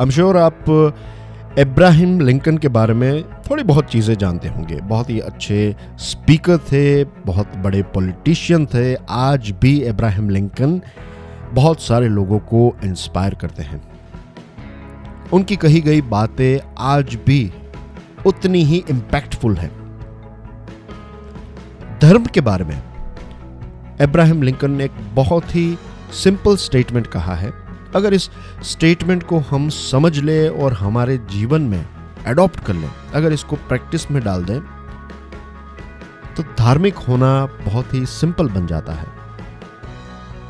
I am sure आप Ibrahim Lincoln के बारे में थोड़ी बहुत चीज़ें जानते होंगे। बहुत ही अच्छे स्पीकर थे, बहुत बड़े पॉलिटिशियन थे। आज भी इब्राहिम लिंकन बहुत सारे लोगों को इंस्पायर करते हैं। उनकी कही गई बातें आज भी उतनी ही इम्पैक्टफुल हैं। धर्म के बारे में इब्राहिम लिंकन ने एक बहुत ही सिंपल स्टेटमेंट कहा है। अगर इस स्टेटमेंट को हम समझ ले और हमारे जीवन में एडॉप्ट कर लें, अगर इसको प्रैक्टिस में डाल दें तो धार्मिक होना बहुत ही सिंपल बन जाता है।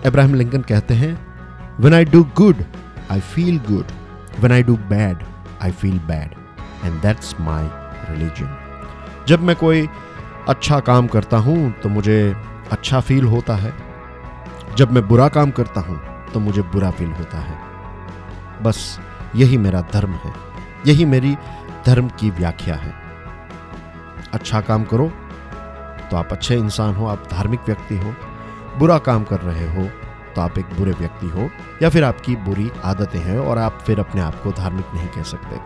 इब्राहिम लिंकन कहते हैं when I do good I feel good when I do bad I feel bad and that's my religion जब मैं कोई अच्छा काम करता हूँ तो मुझे अच्छा फील होता है। जब मैं बुरा काम करता हूँ तो मुझे बुरा फील होता है। बस यही मेरा धर्म है। यही मेरी धर्म की व्याख्या है। अच्छा काम करो तो आप अच्छे इंसान हो, आप धार्मिक व्यक्ति हो, बुरा काम कर रहे हो तो आप एक बुरे व्यक्ति हो, या फिर आपकी बुरी आदतें हैं और आप फिर अपने आप को धार्मिक नहीं कह सकते।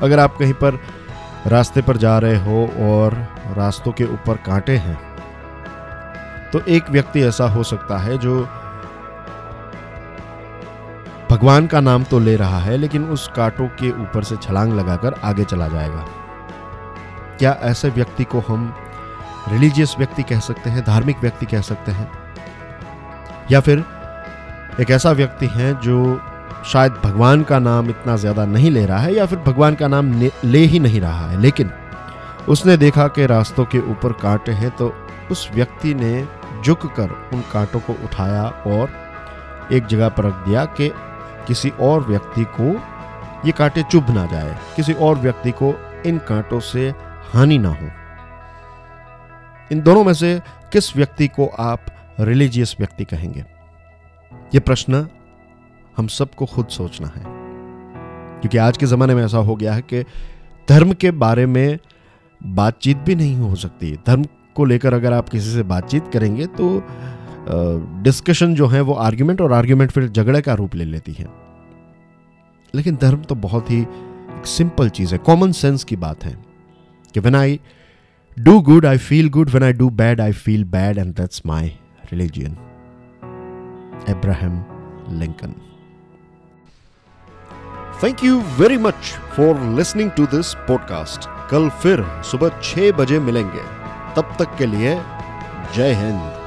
अगर आप कहीं पर रास्ते पर जा रहे हो और रास्तों के ऊपर कांटे हैं तो एक व्यक्ति ऐसा हो सकता है जो भगवान का नाम तो ले रहा है, लेकिन उस कांटों के ऊपर से छलांग लगाकर आगे चला जाएगा। क्या ऐसे व्यक्ति को हम रिलीजियस व्यक्ति कह सकते हैं, धार्मिक व्यक्ति कह सकते हैं? या फिर एक ऐसा व्यक्ति है जो शायद भगवान का नाम इतना ज़्यादा नहीं ले रहा है, या फिर भगवान का नाम ले ही नहीं रहा है, लेकिन उसने देखा कि रास्तों के ऊपर कांटे हैं तो उस व्यक्ति ने झुक कर उन कांटों को उठाया और एक जगह पर रख दिया कि किसी और व्यक्ति को ये कांटे चुभ ना जाए, किसी और व्यक्ति को इन कांटों से हानि ना हो। इन दोनों में से किस व्यक्ति को आप रिलीजियस व्यक्ति कहेंगे? ये प्रश्न हम सबको खुद सोचना है। क्योंकि आज के ज़माने में ऐसा हो गया है कि धर्म के बारे में बातचीत भी नहीं हो सकती। धर्म को लेकर अगर आप किसी से बातचीत करेंगे तो डिस्कशन जो है वो आर्ग्यूमेंट और आर्ग्यूमेंट फिर झगड़े का रूप ले लेती है। लेकिन धर्म तो बहुत ही सिंपल चीज़ है कॉमन सेंस की बात है कि when I do good I feel good when I do bad I feel bad and that's my religion Abraham Lincoln thank you very much for listening to this podcast कल फिर सुबह छह बजे मिलेंगे। तब तक के लिए जय हिंद।